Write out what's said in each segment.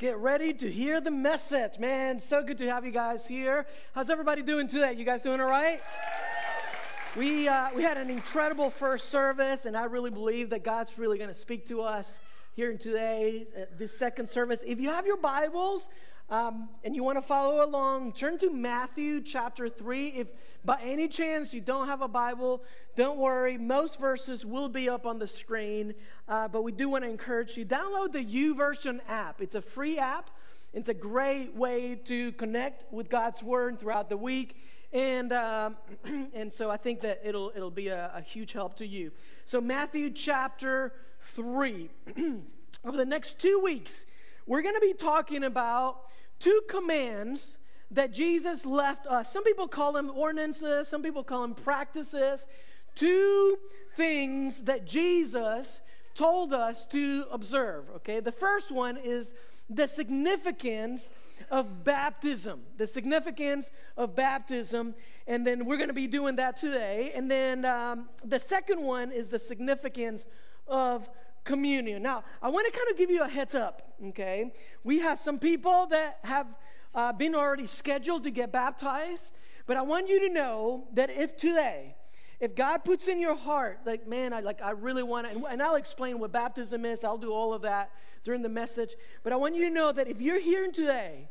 get ready to hear the message. Man, so good to have you guys here. How's everybody doing today? You guys doing all right? We, uh, we had an incredible first service, and I really believe that God's really going to speak to us here today, uh, this second service. If you have your Bibles, um, and you want to follow along, turn to Matthew chapter 3. If by any chance you don't have a Bible, don't worry. Most verses will be up on the screen. Uh, but we do want to encourage you download the YouVersion app. It's a free app. It's a great way to connect with God's Word throughout the week. And, um, and so I think that it'll, it'll be a, a huge help to you. So, Matthew chapter 3. Over the next two weeks, we're going to be talking about two commands that Jesus left us. Some people call them ordinances, some people call them practices. Two things that Jesus told us to observe, okay? The first one is the significance of baptism, the significance of baptism, and then we're going to be doing that today. And then um, the second one is the significance of communion. Now, I want to kind of give you a heads up, okay? We have some people that have uh, been already scheduled to get baptized, but I want you to know that if today, if God puts in your heart, like, man, I like, I really want to, and, and I'll explain what baptism is. I'll do all of that during the message. But I want you to know that if you're here today,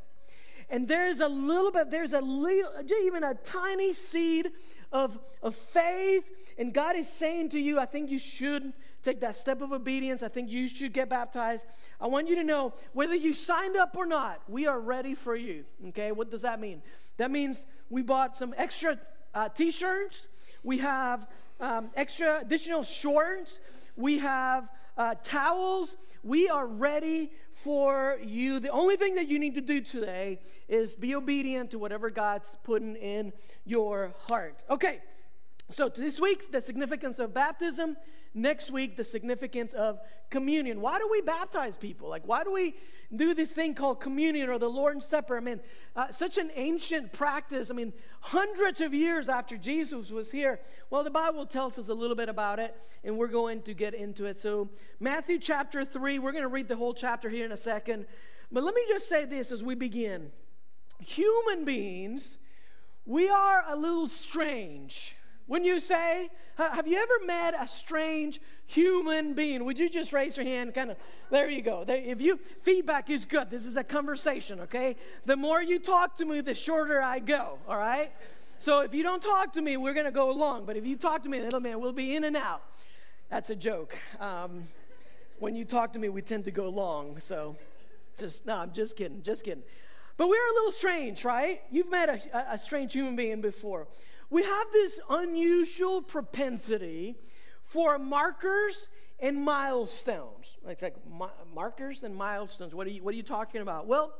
and there's a little bit, there's a little, even a tiny seed of, of faith, and God is saying to you, I think you should take that step of obedience. I think you should get baptized. I want you to know whether you signed up or not, we are ready for you. Okay, what does that mean? That means we bought some extra uh, t shirts, we have um, extra additional shorts, we have uh, towels. We are ready for you. The only thing that you need to do today is be obedient to whatever God's putting in your heart. Okay, so this week's the significance of baptism next week the significance of communion. Why do we baptize people? Like, why do we do this thing called communion or the Lord's Supper? I mean, uh, such an ancient practice. I mean, hundreds of years after Jesus was here. Well, the Bible tells us a little bit about it, and we're going to get into it. So, Matthew chapter 3, we're going to read the whole chapter here in a second. But let me just say this as we begin human beings, we are a little strange. Wouldn't you say? Have you ever met a strange human being? Would you just raise your hand? Kind of, there you go. If you, feedback is good. This is a conversation, okay? The more you talk to me, the shorter I go, all right? So if you don't talk to me, we're to go along. But if you talk to me, little man, we'll be in and out. That's a joke. Um, when you talk to me, we tend to go long. So just, no, I'm just kidding, just kidding. But we're a little strange, right? You've met a, a strange human being before we have this unusual propensity for markers and milestones. It's like markers and milestones. What are you, what are you talking about? Well,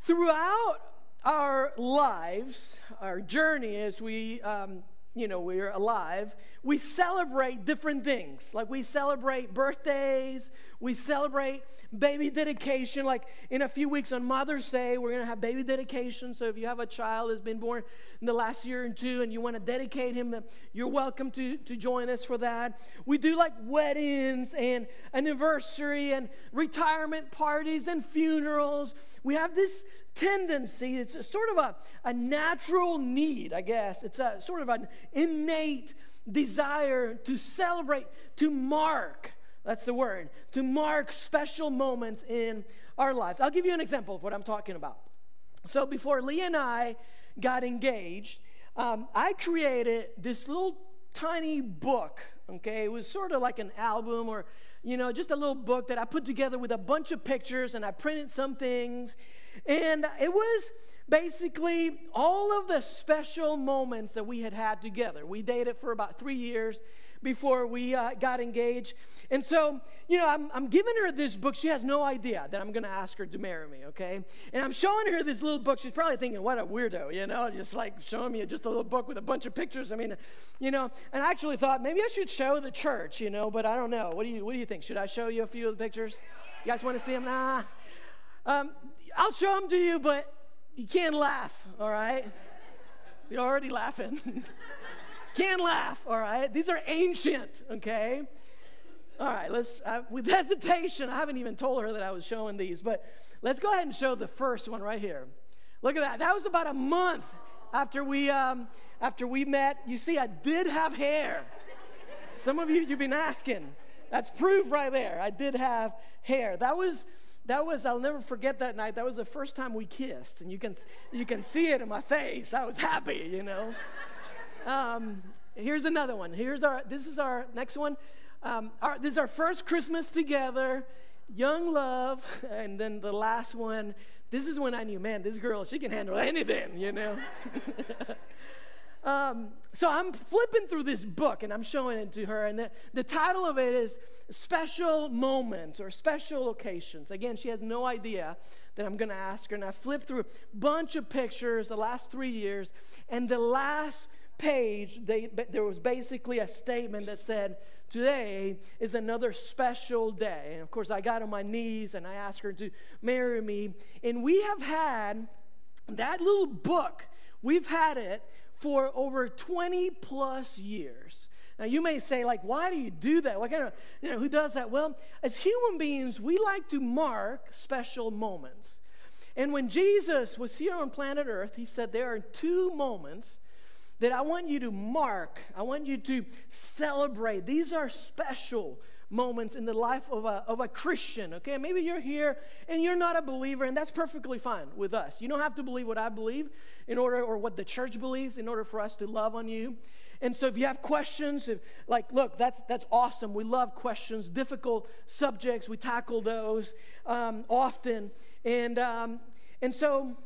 throughout our lives, our journey as we um, you know, we're alive, we celebrate different things. Like we celebrate birthdays, we celebrate baby dedication. Like in a few weeks on Mother's Day, we're going to have baby dedication. So if you have a child that's been born in the last year and two and you want to dedicate him, you're welcome to, to join us for that. We do like weddings and anniversary and retirement parties and funerals. We have this tendency, it's a sort of a, a natural need, I guess. It's a sort of an innate desire to celebrate, to mark. That's the word, to mark special moments in our lives. I'll give you an example of what I'm talking about. So, before Lee and I got engaged, um, I created this little tiny book, okay? It was sort of like an album or, you know, just a little book that I put together with a bunch of pictures and I printed some things and it was basically all of the special moments that we had had together. We dated for about three years before we uh, got engaged. And so, you know, I'm, I'm giving her this book. She has no idea that I'm going to ask her to marry me, okay? And I'm showing her this little book. She's probably thinking, what a weirdo, you know, just like showing me just a little book with a bunch of pictures. I mean, you know, and I actually thought maybe I should show the church, you know, but I don't know. What do you, what do you think? Should I show you a few of the pictures? You guys want to see them? Nah. Um, I'll show them to you, but you can't laugh, all right? You're already laughing. can't laugh, all right? These are ancient, okay? All right, let's, uh, with hesitation, I haven't even told her that I was showing these, but Let's go ahead and show the first one right here. Look at that. That was about a month after we um, after we met. You see, I did have hair. Some of you you've been asking. That's proof right there. I did have hair. That was that was I'll never forget that night. That was the first time we kissed, and you can you can see it in my face. I was happy, you know. Um, here's another one. Here's our this is our next one. Um, our, this is our first Christmas together, young love, and then the last one. This is when I knew, man, this girl she can handle anything, you know. Um, so I'm flipping through this book and I'm showing it to her, and the, the title of it is Special Moments or Special Occasions. Again, she has no idea that I'm going to ask her, and I flipped through a bunch of pictures the last three years, and the last page, they, there was basically a statement that said, Today is another special day. And of course, I got on my knees and I asked her to marry me. And we have had that little book, we've had it for over 20 plus years. Now, you may say, like, why do you do that? What kind of, you know, who does that? Well, as human beings, we like to mark special moments. And when Jesus was here on planet Earth, he said, there are two moments that I want you to mark, I want you to celebrate. These are special moments in the life of a, of a Christian, okay? Maybe you're here and you're not a believer, and that's perfectly fine with us. You don't have to believe what I believe in order, or what the church believes in order for us to love on you. And so if you have questions, if, like, look, that's, that's awesome. We love questions, difficult subjects. We tackle those um, often. And, um, and so,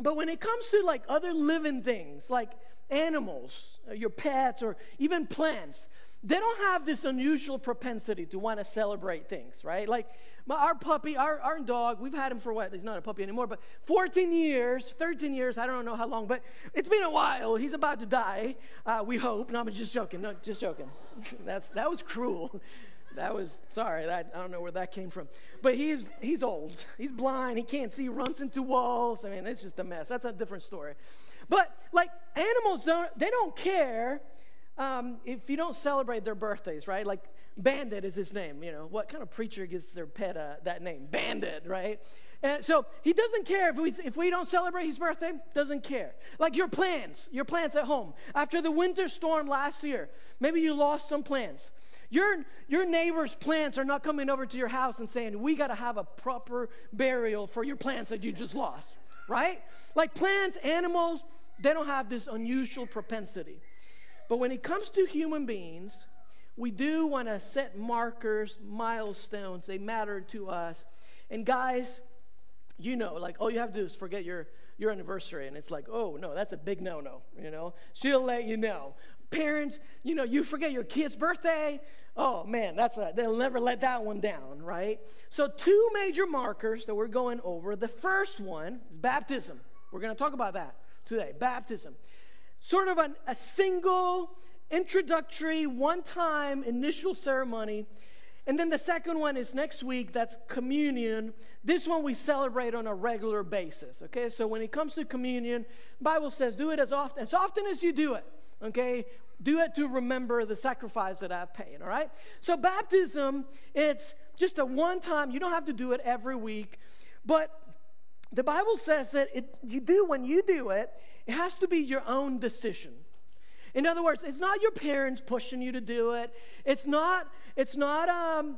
but when it comes to like other living things, like animals, your pets, or even plants, they don't have this unusual propensity to want to celebrate things, right? Like my, our puppy, our, our dog, we've had him for what? He's not a puppy anymore, but 14 years, 13 years, I don't know how long, but it's been a while. He's about to die, uh, we hope. No, I'm just joking. No, just joking. That's, that was cruel. That was, sorry, that, I don't know where that came from. But he's, he's old. He's blind. He can't see, runs into walls. I mean, it's just a mess. That's a different story. But like animals, don't, they don't care um, if you don't celebrate their birthdays, right? Like Bandit is his name. You know, what kind of preacher gives their pet uh, that name? Bandit, right? And so he doesn't care if we, if we don't celebrate his birthday, doesn't care. Like your plans, your plans at home. After the winter storm last year, maybe you lost some plans. Your, your neighbor's plants are not coming over to your house and saying, We got to have a proper burial for your plants that you just lost, right? Like plants, animals, they don't have this unusual propensity. But when it comes to human beings, we do want to set markers, milestones. They matter to us. And guys, you know, like all you have to do is forget your your anniversary, and it's like, oh no, that's a big no-no. You know, she'll let you know. Parents, you know, you forget your kid's birthday. Oh man, that's a they'll never let that one down, right? So two major markers that we're going over. The first one is baptism. We're going to talk about that today. Baptism sort of an, a single introductory, one time initial ceremony. And then the second one is next week, that's communion. This one we celebrate on a regular basis. Okay, so when it comes to communion, Bible says do it as often as often as you do it. Okay, do it to remember the sacrifice that I've paid. All right. So baptism, it's just a one time. You don't have to do it every week, but the Bible says that it, you do when you do it, it has to be your own decision. In other words, it's not your parents pushing you to do it. It's not, it's not, um,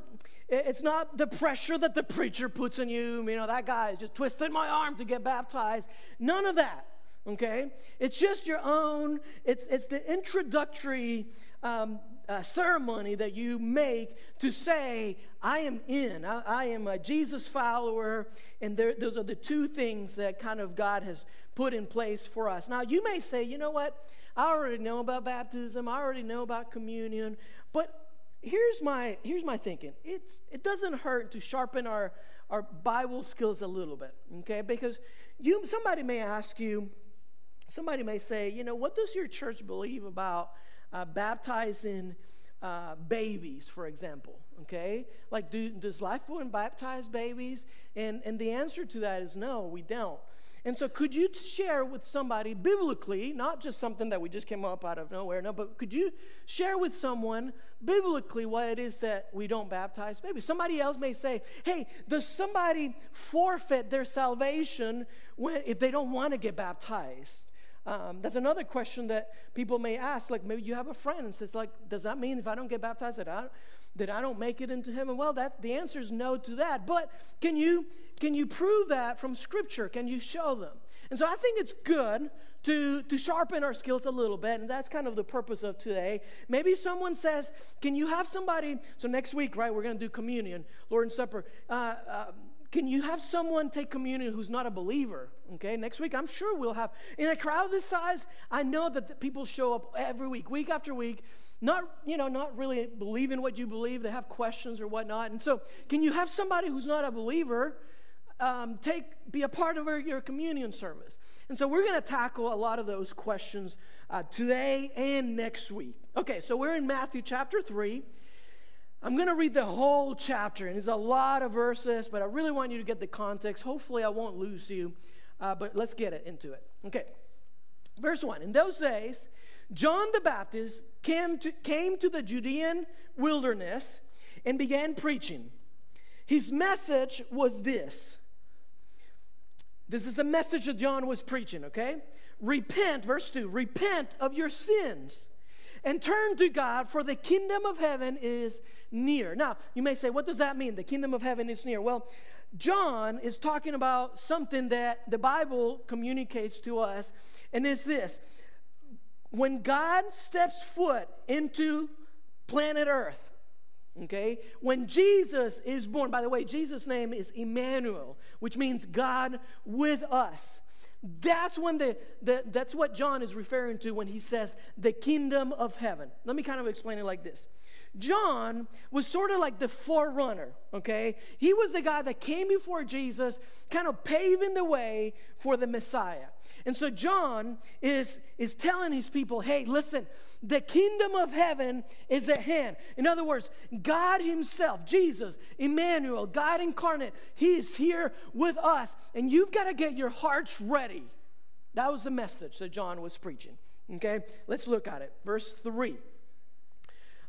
it's not the pressure that the preacher puts on you. You know, that guy is just twisting my arm to get baptized. None of that, okay? It's just your own, it's, it's the introductory um, uh, ceremony that you make to say, I am in, I, I am a Jesus follower, and there, those are the two things that kind of God has put in place for us. Now, you may say, you know what? I already know about baptism, I already know about communion, but here's my, here's my thinking it's, it doesn't hurt to sharpen our, our Bible skills a little bit, okay? Because you, somebody may ask you, somebody may say, you know, what does your church believe about uh, baptizing uh, babies, for example. Okay? Like, do, does Lifepoint baptize babies? And, and the answer to that is no, we don't. And so, could you share with somebody biblically, not just something that we just came up out of nowhere, no, but could you share with someone biblically why it is that we don't baptize? Maybe somebody else may say, hey, does somebody forfeit their salvation when, if they don't want to get baptized? Um, that's another question that people may ask. Like, maybe you have a friend and says, like, does that mean if I don't get baptized that I, that I don't make it into heaven? Well, that the answer is no to that. But can you can you prove that from Scripture? Can you show them? And so I think it's good to, to sharpen our skills a little bit, and that's kind of the purpose of today. Maybe someone says, Can you have somebody? So next week, right, we're going to do communion, Lord and Supper. Uh, uh, can you have someone take communion who's not a believer? Okay, next week I'm sure we'll have. In a crowd this size, I know that people show up every week, week after week, not you know not really believing what you believe. They have questions or whatnot, and so can you have somebody who's not a believer um, take be a part of your communion service? And so we're going to tackle a lot of those questions uh, today and next week. Okay, so we're in Matthew chapter three. I'm going to read the whole chapter, and it's a lot of verses, but I really want you to get the context. Hopefully, I won't lose you, uh, but let's get it into it. Okay. Verse 1 In those days, John the Baptist came to, came to the Judean wilderness and began preaching. His message was this. This is a message that John was preaching, okay? Repent, verse 2 repent of your sins and turn to God, for the kingdom of heaven is near. Now, you may say, what does that mean? The kingdom of heaven is near. Well, John is talking about something that the Bible communicates to us, and it's this when God steps foot into planet Earth, okay, when Jesus is born, by the way, Jesus' name is Emmanuel, which means God with us. That's when the, the that's what John is referring to when he says the kingdom of heaven. Let me kind of explain it like this. John was sort of like the forerunner, okay? He was the guy that came before Jesus, kind of paving the way for the Messiah. And so John is, is telling his people, hey, listen, the kingdom of heaven is at hand. In other words, God Himself, Jesus, Emmanuel, God incarnate, He is here with us. And you've got to get your hearts ready. That was the message that John was preaching. Okay, let's look at it. Verse 3.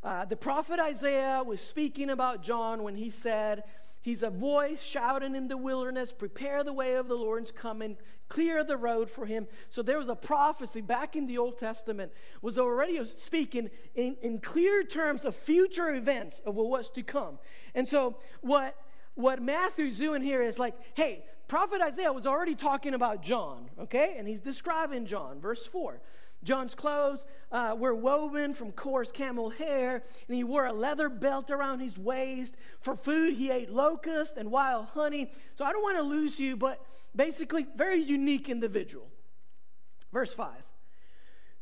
Uh, the prophet Isaiah was speaking about John when he said, He's a voice shouting in the wilderness, prepare the way of the Lord's coming, clear the road for him. So there was a prophecy back in the Old Testament, was already speaking in, in clear terms of future events of what was to come. And so what, what Matthew's doing here is like, hey, prophet Isaiah was already talking about John, okay? And he's describing John, verse 4. John's clothes uh, were woven from coarse camel hair, and he wore a leather belt around his waist. For food, he ate locust and wild honey. So I don't want to lose you, but basically, very unique individual. Verse 5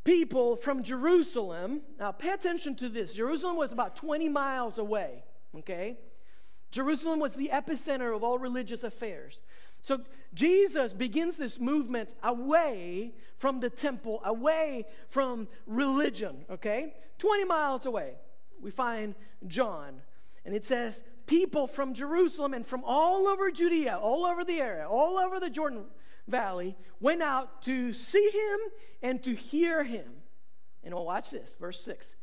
People from Jerusalem, now pay attention to this. Jerusalem was about 20 miles away, okay? Jerusalem was the epicenter of all religious affairs. So Jesus begins this movement away from the temple, away from religion, okay? 20 miles away, we find John. And it says, people from Jerusalem and from all over Judea, all over the area, all over the Jordan Valley, went out to see him and to hear him. And oh, watch this, verse 6.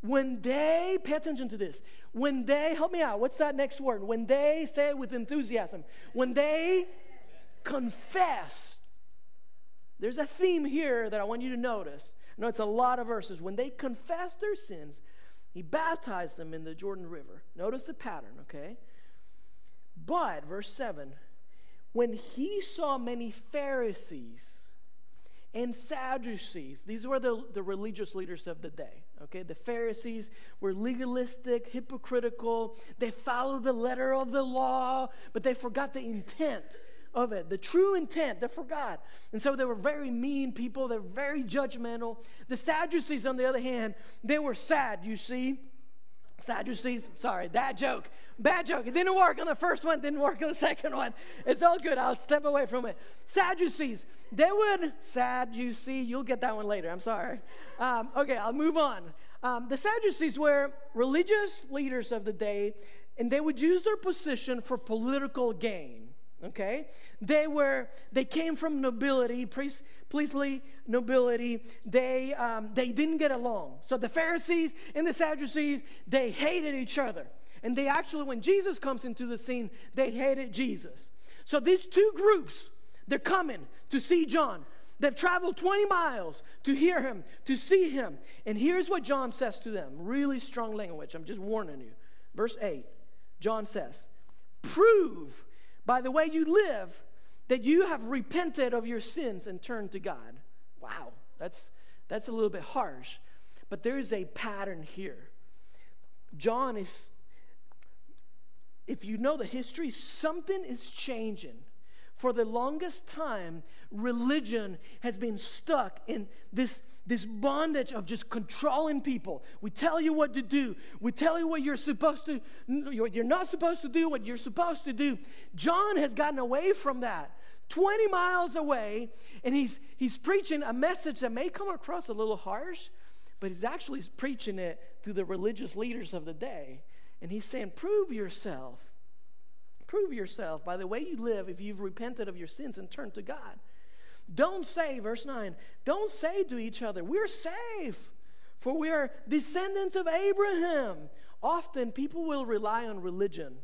When they, pay attention to this, when they, help me out, what's that next word? When they, say it with enthusiasm, when they confess, there's a theme here that I want you to notice. I know it's a lot of verses. When they confess their sins, he baptized them in the Jordan River. Notice the pattern, okay? But, verse 7, when he saw many Pharisees and Sadducees, these were the, the religious leaders of the day. Okay, the Pharisees were legalistic, hypocritical. They followed the letter of the law, but they forgot the intent of it, the true intent. They forgot. And so they were very mean people. They were very judgmental. The Sadducees, on the other hand, they were sad, you see. Sadducees, sorry, that joke. Bad joke. It didn't work on the first one, didn't work on the second one. It's all good. I'll step away from it. Sadducees, they would, sad, you see, you'll get that one later. I'm sorry. Um, okay, I'll move on. Um, the Sadducees were religious leaders of the day, and they would use their position for political gain. Okay? They were they came from nobility priest, priestly nobility. They um, they didn't get along. So the pharisees and the sadducees they hated each other. And they actually when jesus comes into the scene they hated jesus. So these two groups they're coming to see john. They've traveled 20 miles to hear him to see him. And here's what john says to them. Really strong language. I'm just warning you. Verse 8 john says prove by the way you live that you have repented of your sins and turned to God. Wow, that's, that's a little bit harsh. But there is a pattern here. John is, if you know the history, something is changing. For the longest time, religion has been stuck in this this bondage of just controlling people. We tell you what to do. We tell you what you're supposed to, what you're not supposed to do, what you're supposed to do. John has gotten away from that. 20 miles away, and he's, he's preaching a message that may come across a little harsh, but he's actually preaching it to the religious leaders of the day. And he's saying, Prove yourself. Prove yourself by the way you live if you've repented of your sins and turned to God. Don't say, verse 9, don't say to each other, We're safe, for we are descendants of Abraham. Often people will rely on religion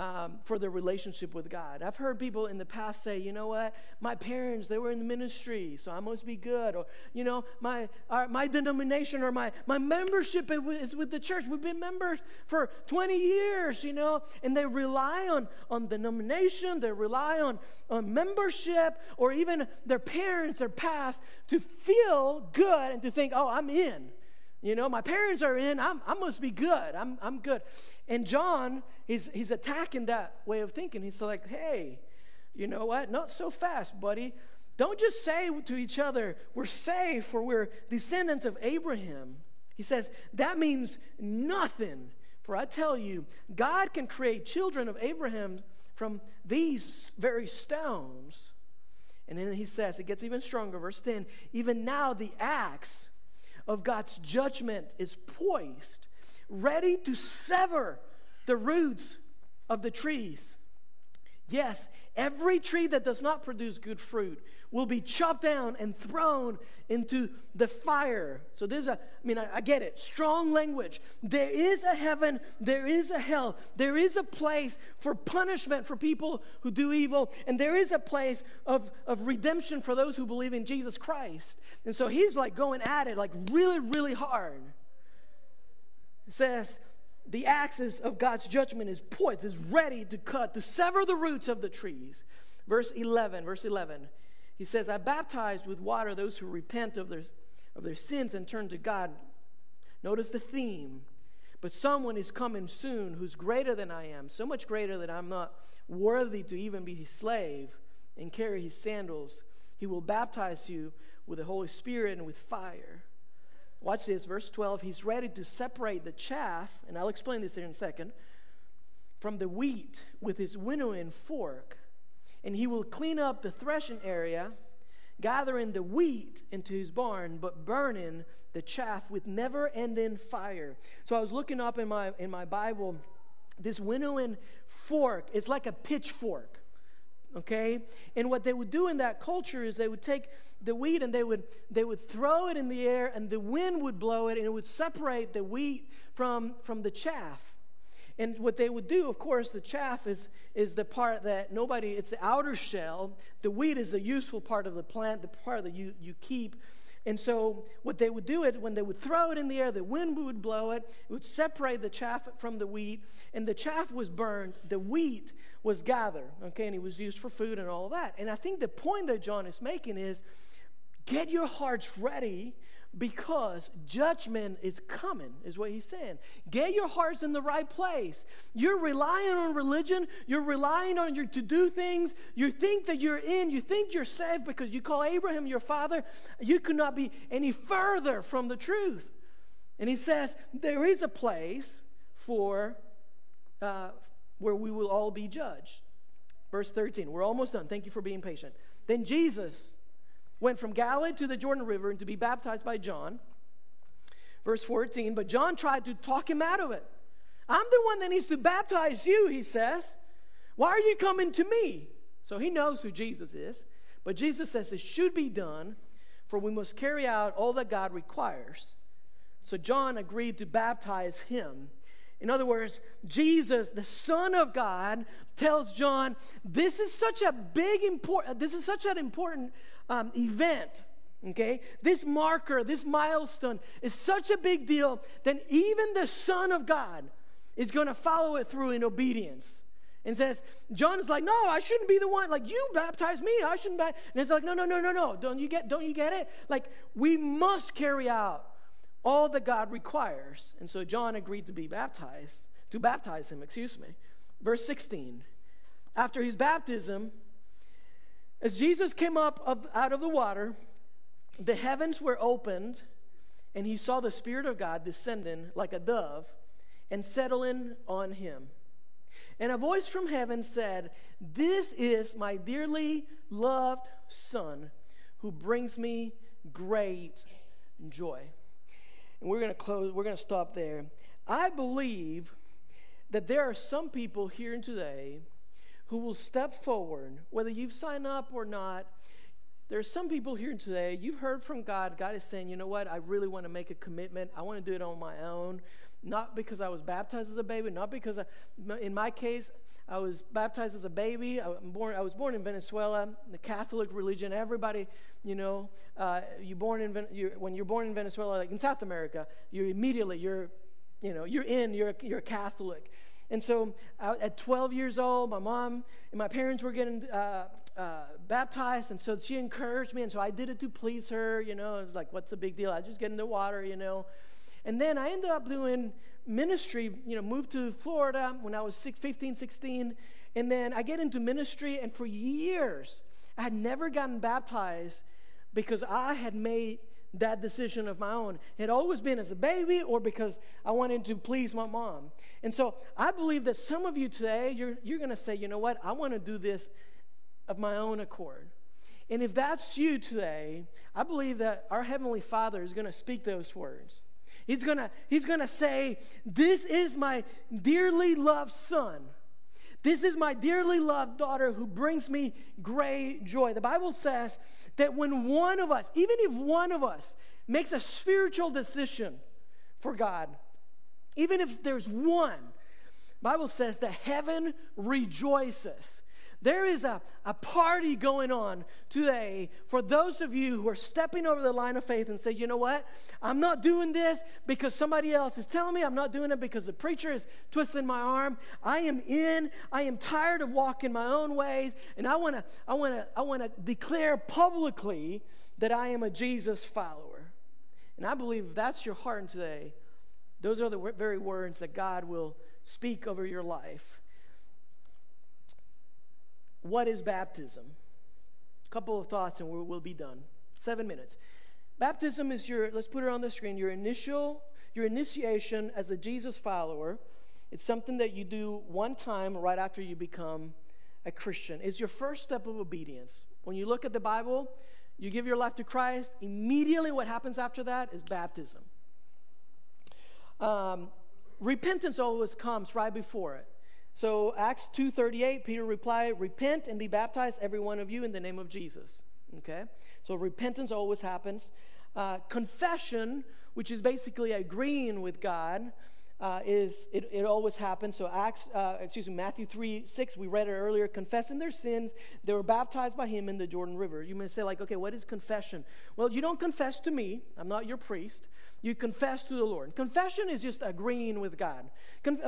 um, for their relationship with God. I've heard people in the past say, you know what, my parents, they were in the ministry, so I must be good. Or, you know, my, my denomination or my, my membership is with the church. We've been members for 20 years, you know, and they rely on, on denomination, they rely on, on membership, or even their parents, their past, to feel good and to think, oh, I'm in. You know, my parents are in, I'm, I must be good. I'm, I'm good. And John, he's, he's attacking that way of thinking. He's like, hey, you know what? Not so fast, buddy. Don't just say to each other, we're safe or we're descendants of Abraham. He says, that means nothing. For I tell you, God can create children of Abraham from these very stones. And then he says, it gets even stronger, verse 10 even now the axe of God's judgment is poised, ready to sever the roots of the trees. Yes, every tree that does not produce good fruit will be chopped down and thrown into the fire. So there's a, I mean, I, I, get it, strong language. There is a heaven, there is a hell, there is a place for punishment for people who do evil, and there is a place of, of redemption for those who believe in Jesus Christ. And so he's like going at it like really, really hard. It says, the axis of God's judgment is poised, is ready to cut, to sever the roots of the trees. Verse 11, verse 11. He says, I baptize with water those who repent of their, of their sins and turn to God. Notice the theme. But someone is coming soon who's greater than I am, so much greater that I'm not worthy to even be his slave and carry his sandals. He will baptize you with the Holy Spirit and with fire. Watch this, verse 12. He's ready to separate the chaff, and I'll explain this here in a second, from the wheat with his winnowing fork. And he will clean up the threshing area, gathering the wheat into his barn, but burning the chaff with never ending fire. So I was looking up in my, in my Bible, this winnowing fork is like a pitchfork okay and what they would do in that culture is they would take the wheat and they would they would throw it in the air and the wind would blow it and it would separate the wheat from from the chaff. And what they would do of course the chaff is is the part that nobody it's the outer shell. The wheat is the useful part of the plant the part that you you keep. And so, what they would do it when they would throw it in the air, the wind would blow it, it would separate the chaff from the wheat, and the chaff was burned, the wheat was gathered, okay, and it was used for food and all that. And I think the point that John is making is get your hearts ready because judgment is coming, is what he's saying. Get your hearts in the right place. You're relying on religion, you're relying on your to do things. You think that you're in, you think you're saved because you call Abraham your father. You could not be any further from the truth. And he says, There is a place for uh, where we will all be judged. Verse 13, we're almost done. Thank you for being patient. Then Jesus went from Galilee to the Jordan River and to be baptized by John. Verse 14, but John tried to talk him out of it. I'm the one that needs to baptize you, he says. Why are you coming to me? So he knows who Jesus is. But Jesus says it should be done, for we must carry out all that God requires. So John agreed to baptize him. In other words, Jesus, the Son of God, tells John, "This is such a big important. This is such an important um, event. Okay, this marker, this milestone is such a big deal that even the Son of God is going to follow it through in obedience." and says, John is like, no, I shouldn't be the one. Like, you baptize me. I shouldn't. Baptize. And it's like, no, no, no, no, no. Don't you get? Don't you get it? Like, we must carry out all that God requires. And so John agreed to be baptized, to baptize him. Excuse me. Verse 16. After his baptism, as Jesus came up of, out of the water, the heavens were opened, and he saw the Spirit of God descending like a dove and settling on him. And a voice from heaven said, This is my dearly loved Son who brings me great joy. And we're going to close, we're going to stop there. I believe that there are some people here today who will step forward, whether you've signed up or not. There are some people here today, you've heard from God. God is saying, you know what? I really want to make a commitment. I want to do it on my own not because I was baptized as a baby, not because, I, in my case, I was baptized as a baby. I, born, I was born in Venezuela, the Catholic religion. Everybody, you know, uh, you born in you're, when you're born in Venezuela, like in South America, you're immediately you're, you know, you're in. You're you're Catholic. And so I, at 12 years old, my mom and my parents were getting uh, uh, baptized, and so she encouraged me, and so I did it to please her. You know, it was like, what's the big deal? I just get in the water, you know. And then I ended up doing ministry, you know, moved to Florida when I was 15, 16. And then I get into ministry, and for years, I had never gotten baptized because I had made that decision of my own. It had always been as a baby or because I wanted to please my mom. And so I believe that some of you today, you're, you're going to say, you know what, I want to do this of my own accord. And if that's you today, I believe that our Heavenly Father is going to speak those words. He's gonna, he's gonna say, This is my dearly loved son. This is my dearly loved daughter who brings me great joy. The Bible says that when one of us, even if one of us, makes a spiritual decision for God, even if there's one, Bible says that heaven rejoices. There is a, a party going on today for those of you who are stepping over the line of faith and say, you know what? I'm not doing this because somebody else is telling me. I'm not doing it because the preacher is twisting my arm. I am in. I am tired of walking my own ways. And I want to I want to I want to declare publicly that I am a Jesus follower. And I believe that's your heart today, those are the very words that God will speak over your life. What is baptism? A couple of thoughts and we'll, we'll be done. Seven minutes. Baptism is your, let's put it on the screen, your initial, your initiation as a Jesus follower. It's something that you do one time right after you become a Christian. It's your first step of obedience. When you look at the Bible, you give your life to Christ, immediately what happens after that is baptism. Um, repentance always comes right before it. So Acts 2:38, Peter replied, "Repent and be baptized, every one of you, in the name of Jesus." Okay, so repentance always happens. Uh, confession, which is basically agreeing with God, uh, is it, it, always happens. So Acts, uh, excuse me, Matthew 3, 6, we read it earlier, confessing their sins, they were baptized by him in the Jordan River. You may say, like, okay, what is confession? Well, you don't confess to me, I'm not your priest. You confess to the Lord. Confession is just agreeing with God.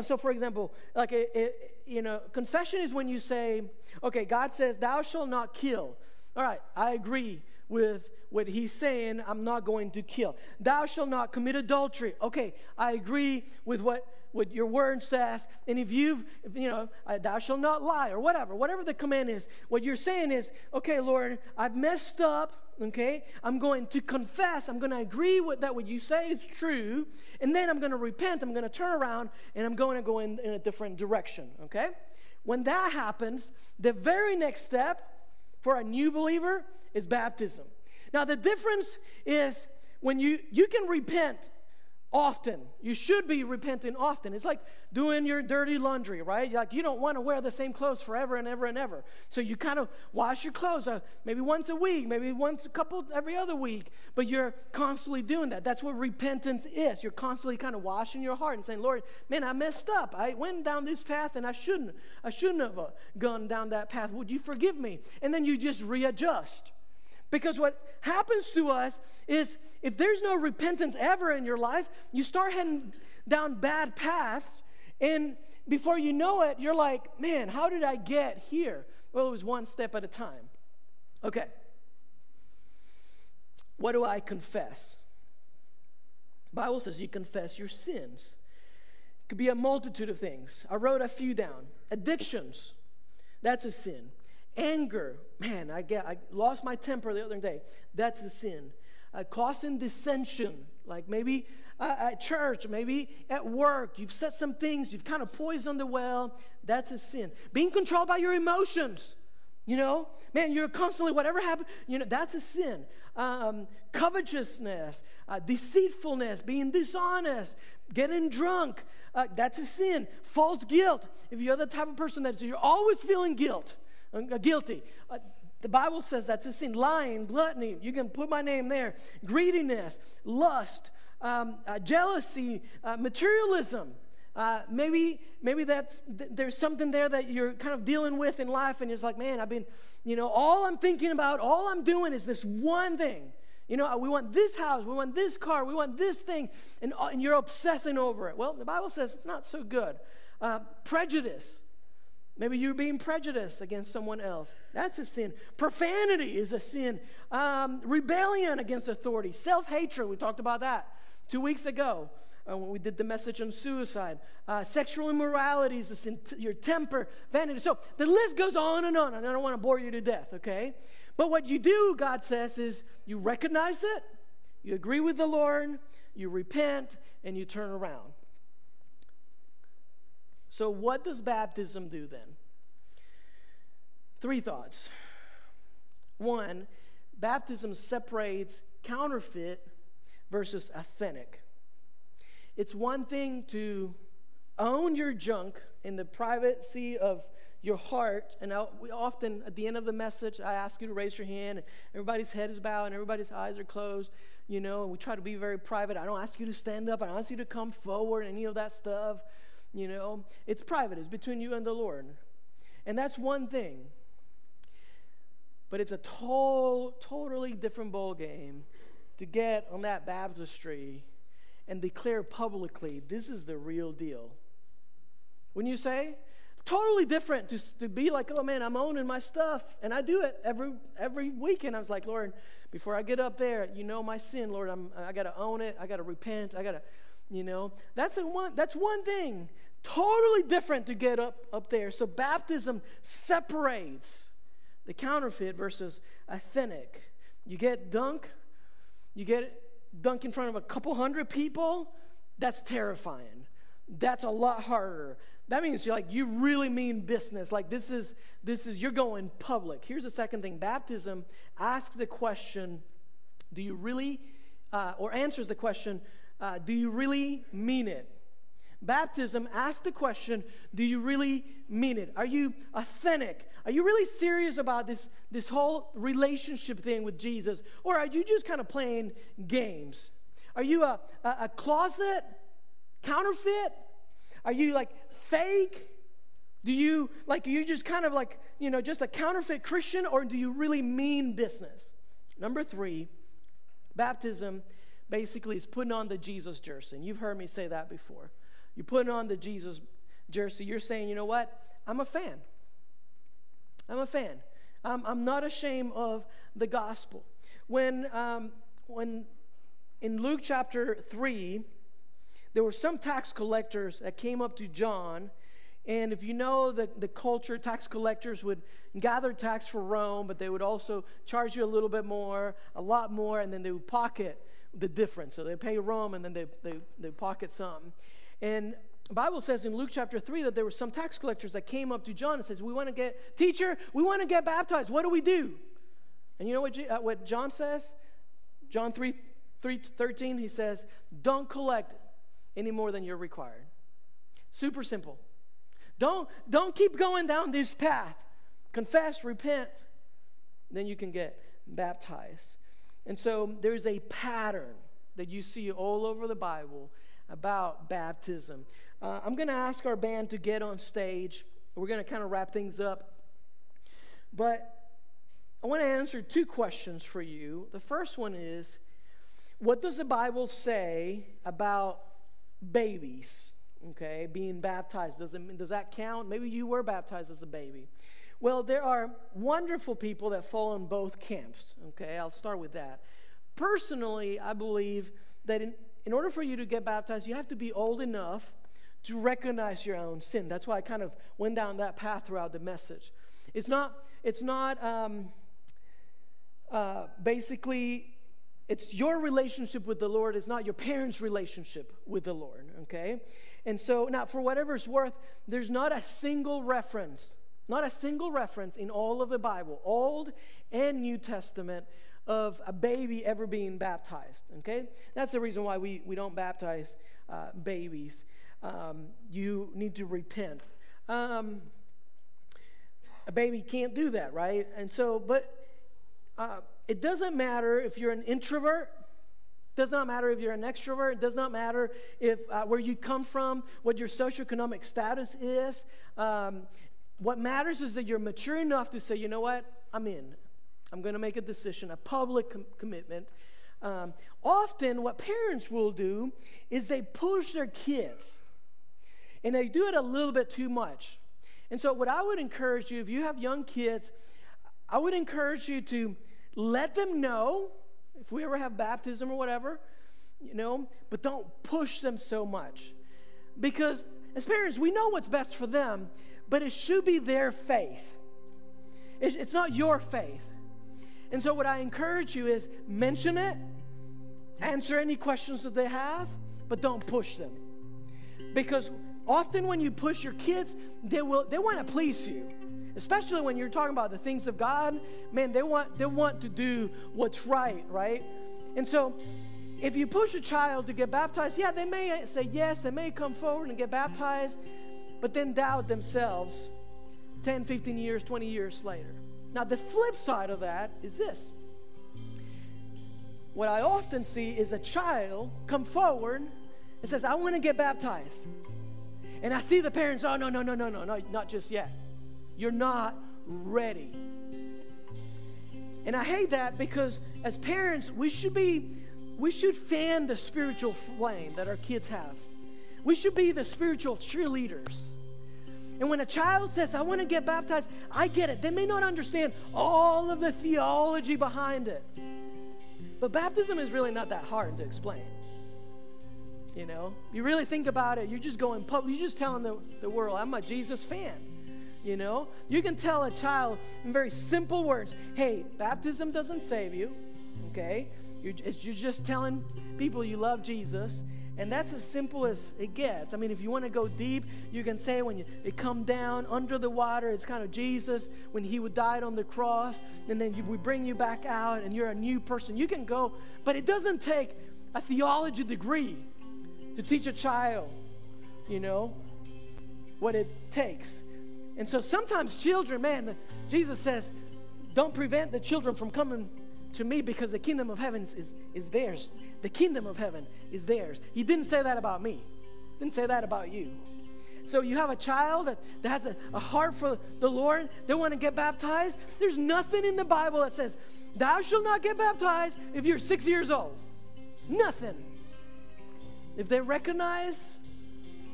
so, for example, like it, it, you know, confession is when you say, "Okay, God says, Thou shalt not kill." All right, I agree with what He's saying. I'm not going to kill. Thou shalt not commit adultery. Okay, I agree with what what your word says. And if you've, if, you know, thou shalt not lie or whatever, whatever the command is, what you're saying is, okay, Lord, I've messed up okay? I'm going to confess, I'm going to agree with that what you say is true, and then I'm going to repent, I'm going to turn around, and I'm going to go in, in a different direction, okay? When that happens, the very next step for a new believer is baptism. Now, the difference is when you, you can repent often. You should be repenting often. It's like doing your dirty laundry, right? Like you don't want to wear the same clothes forever and ever and ever. So you kind of wash your clothes uh, maybe once a week, maybe once a couple every other week, but you're constantly doing that. That's what repentance is. You're constantly kind of washing your heart and saying, "Lord, man, I messed up. I went down this path and I shouldn't. I shouldn't have uh, gone down that path. Would you forgive me?" And then you just readjust. Because what happens to us is if there's no repentance ever in your life, you start heading down bad paths, and before you know it, you're like, man, how did I get here? Well, it was one step at a time. Okay. What do I confess? Bible says you confess your sins. It could be a multitude of things. I wrote a few down. Addictions, that's a sin. Anger, man, I, get, I lost my temper the other day. That's a sin. Uh, causing dissension, like maybe uh, at church, maybe at work, you've said some things, you've kind of poisoned the well. That's a sin. Being controlled by your emotions, you know, man, you're constantly, whatever happened, you know, that's a sin. Um, covetousness, uh, deceitfulness, being dishonest, getting drunk, uh, that's a sin. False guilt. If you're the type of person that you're always feeling guilt, guilty. Uh, the Bible says that's a sin. Lying, gluttony, you can put my name there. Greediness, lust, um, uh, jealousy, uh, materialism. Uh, maybe maybe that's th- there's something there that you're kind of dealing with in life, and you're like, man, I've been, you know, all I'm thinking about, all I'm doing is this one thing. You know, we want this house, we want this car, we want this thing, and, uh, and you're obsessing over it. Well, the Bible says it's not so good. Uh, prejudice. Maybe you're being prejudiced against someone else. That's a sin. Profanity is a sin. Um, rebellion against authority. Self hatred, we talked about that two weeks ago uh, when we did the message on suicide. Uh, sexual immorality is a sin. T- your temper, vanity. So the list goes on and on, and I don't want to bore you to death, okay? But what you do, God says, is you recognize it, you agree with the Lord, you repent, and you turn around. So, what does baptism do then? Three thoughts. One, baptism separates counterfeit versus authentic. It's one thing to own your junk in the privacy of your heart. And I, we often, at the end of the message, I ask you to raise your hand. And everybody's head is bowed and everybody's eyes are closed, you know, and we try to be very private. I don't ask you to stand up, I don't ask you to come forward, any of that stuff. You know, it's private, it's between you and the Lord. And that's one thing. But it's a total, totally different ball game to get on that baptistry and declare publicly this is the real deal. When you say, totally different to, to be like, oh man, I'm owning my stuff. And I do it every every weekend. I was like, Lord, before I get up there, you know my sin, Lord. I'm I gotta own it, I gotta repent, I gotta you know that's a one that's one thing totally different to get up up there. So baptism separates the counterfeit versus authentic. You get dunk you get dunk in front of a couple hundred people that's terrifying. That's a lot harder. That means you're like you really mean business. Like this is this is you're going public. Here's the second thing. Baptism asks the question do you really uh, or answers the question uh, do you really mean it? Baptism asks the question, do you really mean it? Are you authentic? Are you really serious about this, this whole relationship thing with Jesus? Or are you just kind of playing games? Are you a, a, a closet counterfeit? Are you like fake? Do you like you just kind of like, you know, just a counterfeit Christian or do you really mean business? Number 3, baptism basically is putting on the Jesus jersey. And you've heard me say that before. You're putting on the Jesus jersey. You're saying, you know what? I'm a fan. I'm a fan. I'm, I'm not ashamed of the gospel. When, um, when in Luke chapter 3, there were some tax collectors that came up to John. And if you know the, the culture, tax collectors would gather tax for Rome, but they would also charge you a little bit more, a lot more, and then they would pocket the difference. So they pay Rome and then they, they, they pocket some. And the Bible says in Luke chapter 3 that there were some tax collectors that came up to John and says, we want to get, teacher, we want to get baptized. What do we do? And you know what, uh, what John says? John 3, 3 13, he says, don't collect any more than you're required. Super simple. Don't, don't keep going down this path. Confess, repent, then you can get baptized. And so there's a pattern that you see all over the Bible about baptism. Uh, I'm going to ask our band to get on stage. We're going to kind of wrap things up. But I want to answer two questions for you. The first one is what does the Bible say about babies? Okay, being baptized. Does, it, does that count? Maybe you were baptized as a baby. Well, there are wonderful people that fall in both camps. Okay, I'll start with that. Personally, I believe that in, in order for you to get baptized, you have to be old enough to recognize your own sin. That's why I kind of went down that path throughout the message. It's not, it's not um, uh, basically, it's your relationship with the Lord, it's not your parents' relationship with the Lord, okay? And so, now, for whatever it's worth, there's not a single reference, not a single reference in all of the Bible, Old and New Testament, of a baby ever being baptized. Okay? That's the reason why we, we don't baptize uh, babies. Um, you need to repent. Um, a baby can't do that, right? And so, but uh, it doesn't matter if you're an introvert. Does not matter if you're an extrovert. It does not matter if uh, where you come from, what your socioeconomic status is. Um, what matters is that you're mature enough to say, you know what, I'm in. I'm going to make a decision, a public com- commitment. Um, often, what parents will do is they push their kids, and they do it a little bit too much. And so, what I would encourage you, if you have young kids, I would encourage you to let them know if we ever have baptism or whatever, you know, but don't push them so much. Because as parents, we know what's best for them, but it should be their faith. It's not your faith. And so, what I encourage you is mention it, answer any questions that they have, but don't push them. Because often when you push your kids, they will they want to please you. Especially when you're talking about the things of God, man, they want they want to do what's right, right? And so if you push a child to get baptized, yeah, they may say yes, they may come forward and get baptized, but then doubt themselves 10, 15 years, 20 years later. Now, the flip side of that is this. What I often see is a child come forward and says, I want to get baptized. And I see the parents, oh, no, no, no, no, no, no, not just yet. You're not ready. And I hate that because as parents, we should be, we should fan the spiritual flame that our kids have. We should be the spiritual cheerleaders. And when a child says, I want to get baptized, I get it. They may not understand all of the theology behind it. But baptism is really not that hard to explain. You know, you really think about it, you're just going public, you're just telling the, the world, I'm a Jesus fan. You know, you can tell a child in very simple words, hey, baptism doesn't save you, okay? You're, you're just telling people you love Jesus and that's as simple as it gets. I mean, if you want to go deep, you can say when you, they come down under the water, it's kind of Jesus when he would died on the cross, and then you, we bring you back out and you're a new person. You can go, but it doesn't take a theology degree to teach a child, you know, what it takes. And so sometimes children, man, Jesus says, don't prevent the children from coming to me because the kingdom of heaven is, is theirs. The kingdom of heaven is theirs. He didn't say that about me. Didn't say that about you. So you have a child that, that has a, a heart for the Lord. They want to get baptized. There's nothing in the Bible that says, thou shalt not get baptized if you're six years old. Nothing. If they recognize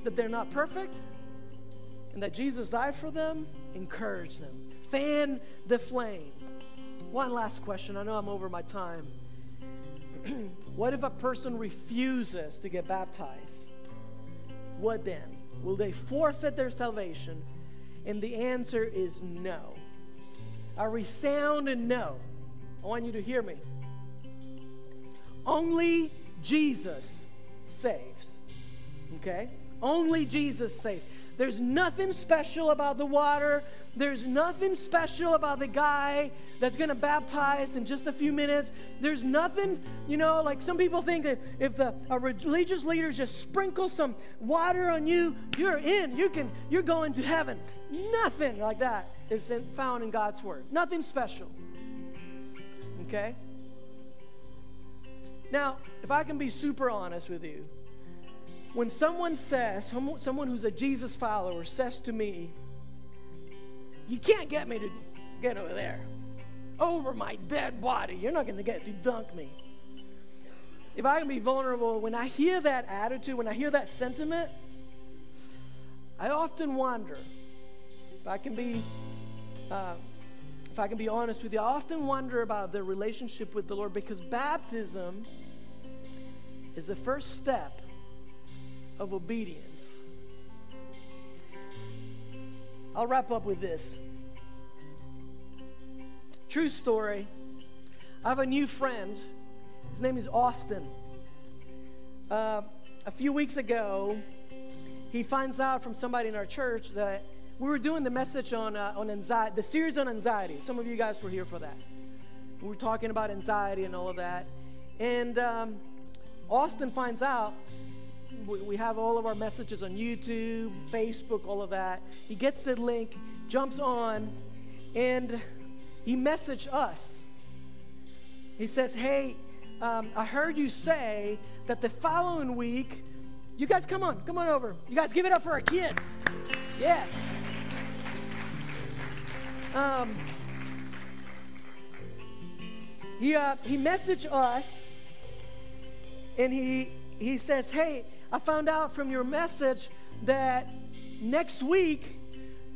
that they're not perfect and that Jesus died for them, encourage them. Fan the flame. One last question. I know I'm over my time. what if a person refuses to get baptized? What then? Will they forfeit their salvation? And the answer is no. A resounding no. I want you to hear me. Only Jesus saves. Okay? Only Jesus saves. There's nothing special about the water. There's nothing special about the guy that's going to baptize in just a few minutes. There's nothing, you know, like some people think that if the a religious leader just sprinkles some water on you, you're in. You can you're going to heaven. Nothing like that is found in God's word. Nothing special. Okay? Now, if I can be super honest with you, when someone says, someone who's a Jesus follower says to me, You can't get me to get over there, over my dead body, you're not going to get to dunk me. If I can be vulnerable, when I hear that attitude, when I hear that sentiment, I often wonder if I can be. Uh, if I can be honest with you, I often wonder about the relationship with the Lord because baptism is the first step of obedience. I'll wrap up with this. True story. I have a new friend. His name is Austin. Uh, a few weeks ago, he finds out from somebody in our church that we were doing the message on, uh, on anxiety, the series on anxiety. Some of you guys were here for that. We were talking about anxiety and all of that. And um, Austin finds out we have all of our messages on YouTube, Facebook, all of that. He gets the link, jumps on, and he messaged us. He says, Hey, um, I heard you say that the following week, you guys come on, come on over. You guys give it up for our kids. Yes. Um, he, uh, he messaged us and he, he says, Hey, I found out from your message that next week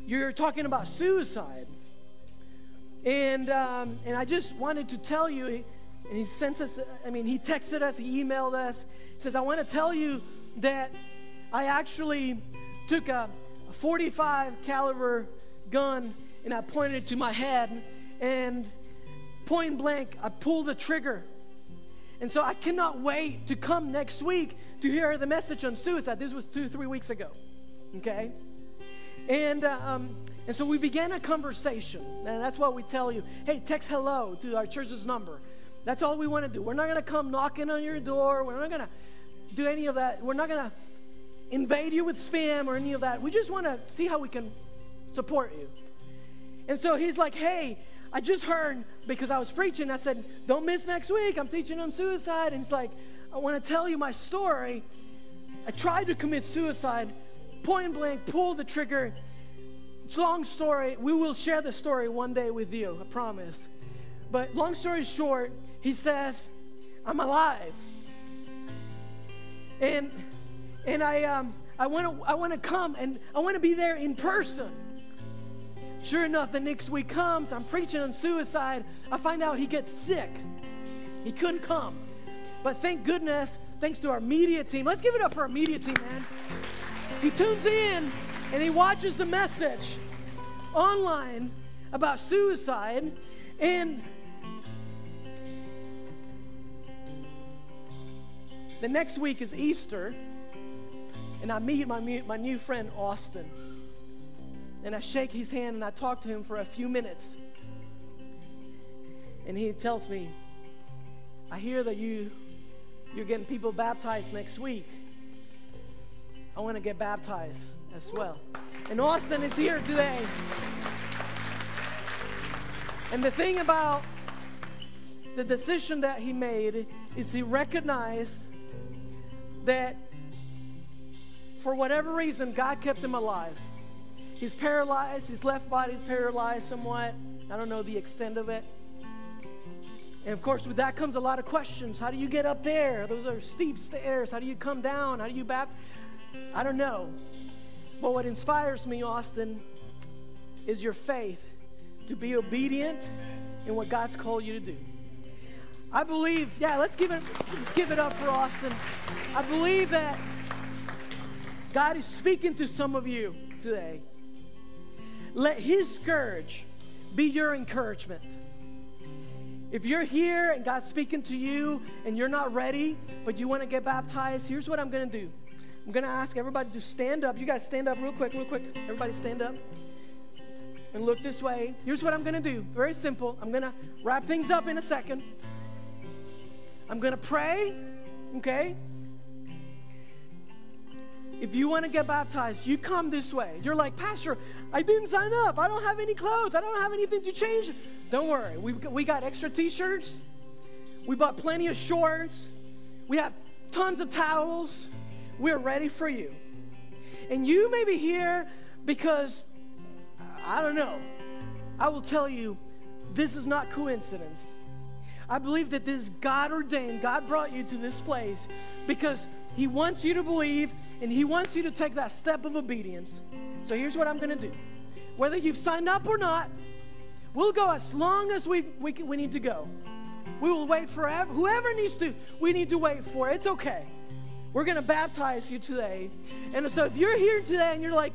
you're talking about suicide. And, um, and I just wanted to tell you, and he sent us, I mean, he texted us, he emailed us. He says, I want to tell you that I actually took a, a 45 caliber gun and I pointed it to my head and point blank, I pulled the trigger. And so I cannot wait to come next week to hear the message on suicide. This was two, three weeks ago. Okay? And, uh, um, and so we began a conversation. And that's what we tell you hey, text hello to our church's number. That's all we want to do. We're not going to come knocking on your door. We're not going to do any of that. We're not going to invade you with spam or any of that. We just want to see how we can support you. And so he's like, hey, I just heard because I was preaching. I said, don't miss next week. I'm teaching on suicide. And it's like, I want to tell you my story. I tried to commit suicide, point blank, pull the trigger. It's a long story. We will share the story one day with you, I promise. But long story short, he says, I'm alive. And and I um I want to I want to come and I want to be there in person. Sure enough, the next week comes, I'm preaching on suicide. I find out he gets sick. He couldn't come. But thank goodness, thanks to our media team. Let's give it up for our media team, man. He tunes in and he watches the message online about suicide and the next week is Easter and I meet my, my new friend Austin and I shake his hand and I talk to him for a few minutes and he tells me I hear that you you're getting people baptized next week. I want to get baptized as well. And Austin is here today. And the thing about the decision that he made is he recognized that for whatever reason, God kept him alive. He's paralyzed, his left body's paralyzed somewhat. I don't know the extent of it. And of course, with that comes a lot of questions. How do you get up there? Those are steep stairs. How do you come down? How do you back? I don't know. But what inspires me, Austin, is your faith to be obedient in what God's called you to do. I believe, yeah, let's give it let's give it up for Austin. I believe that God is speaking to some of you today. Let his scourge be your encouragement. If you're here and God's speaking to you and you're not ready, but you want to get baptized, here's what I'm going to do. I'm going to ask everybody to stand up. You guys stand up real quick, real quick. Everybody stand up and look this way. Here's what I'm going to do. Very simple. I'm going to wrap things up in a second. I'm going to pray, okay? If you want to get baptized, you come this way. You're like, Pastor, I didn't sign up. I don't have any clothes. I don't have anything to change. Don't worry. We, we got extra t shirts. We bought plenty of shorts. We have tons of towels. We're ready for you. And you may be here because, I don't know. I will tell you, this is not coincidence. I believe that this is God ordained. God brought you to this place because He wants you to believe and He wants you to take that step of obedience. So here's what I'm going to do. Whether you've signed up or not, we'll go as long as we, we, we need to go. We will wait forever. Whoever needs to, we need to wait for. It's okay. We're going to baptize you today. And so if you're here today and you're like,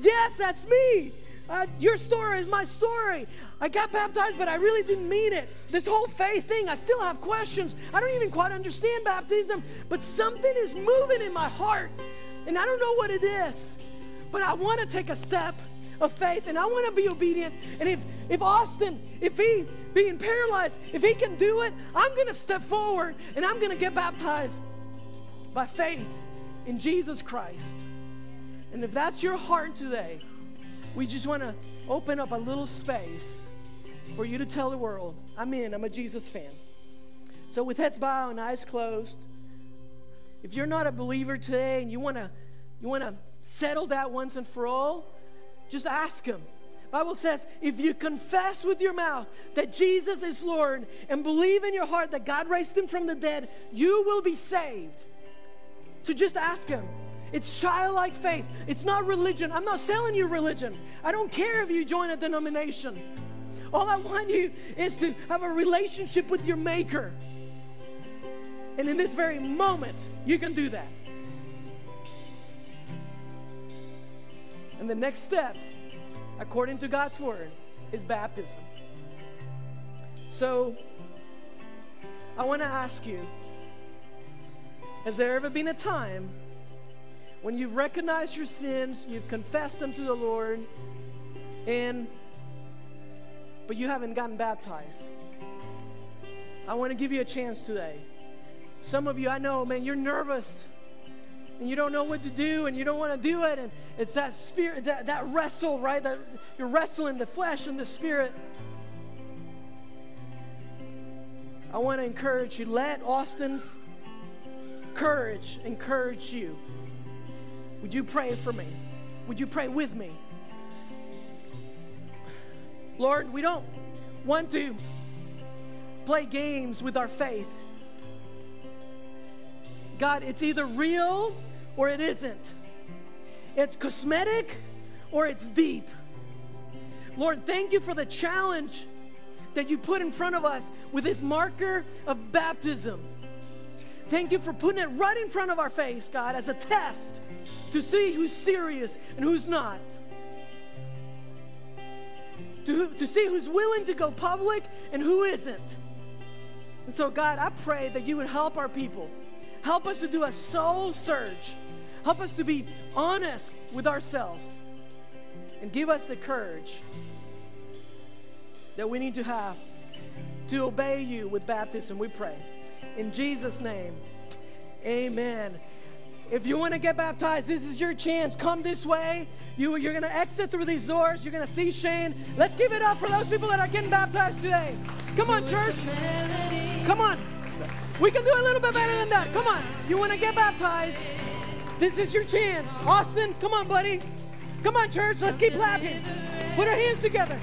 yes, that's me. Uh, your story is my story. I got baptized, but I really didn't mean it. This whole faith thing, I still have questions. I don't even quite understand baptism, but something is moving in my heart, and I don't know what it is. But I want to take a step of faith, and I want to be obedient. And if if Austin, if he being paralyzed, if he can do it, I'm going to step forward and I'm going to get baptized by faith in Jesus Christ. And if that's your heart today, we just want to open up a little space for you to tell the world, I'm in, I'm a Jesus fan. So, with heads bowed and eyes closed, if you're not a believer today and you want to you want to settle that once and for all, just ask him. Bible says if you confess with your mouth that Jesus is Lord and believe in your heart that God raised him from the dead, you will be saved. So just ask him. It's childlike faith. It's not religion. I'm not selling you religion. I don't care if you join a denomination. All I want you is to have a relationship with your Maker. And in this very moment, you can do that. And the next step, according to God's Word, is baptism. So, I want to ask you has there ever been a time when you've recognized your sins, you've confessed them to the Lord, and but you haven't gotten baptized? I want to give you a chance today. Some of you, I know, man, you're nervous and you don't know what to do and you don't want to do it and it's that spirit that, that wrestle right that you're wrestling the flesh and the spirit i want to encourage you let austin's courage encourage you would you pray for me would you pray with me lord we don't want to play games with our faith God, it's either real or it isn't. It's cosmetic or it's deep. Lord, thank you for the challenge that you put in front of us with this marker of baptism. Thank you for putting it right in front of our face, God, as a test to see who's serious and who's not. To, to see who's willing to go public and who isn't. And so, God, I pray that you would help our people. Help us to do a soul search Help us to be honest with ourselves and give us the courage that we need to have to obey you with baptism, we pray. In Jesus' name, amen. If you want to get baptized, this is your chance. Come this way. You, you're going to exit through these doors. You're going to see Shane. Let's give it up for those people that are getting baptized today. Come on, church. Come on. We can do a little bit better than that. Come on. You want to get baptized? This is your chance. Austin, come on, buddy. Come on, church. Let's keep clapping. Put our hands together.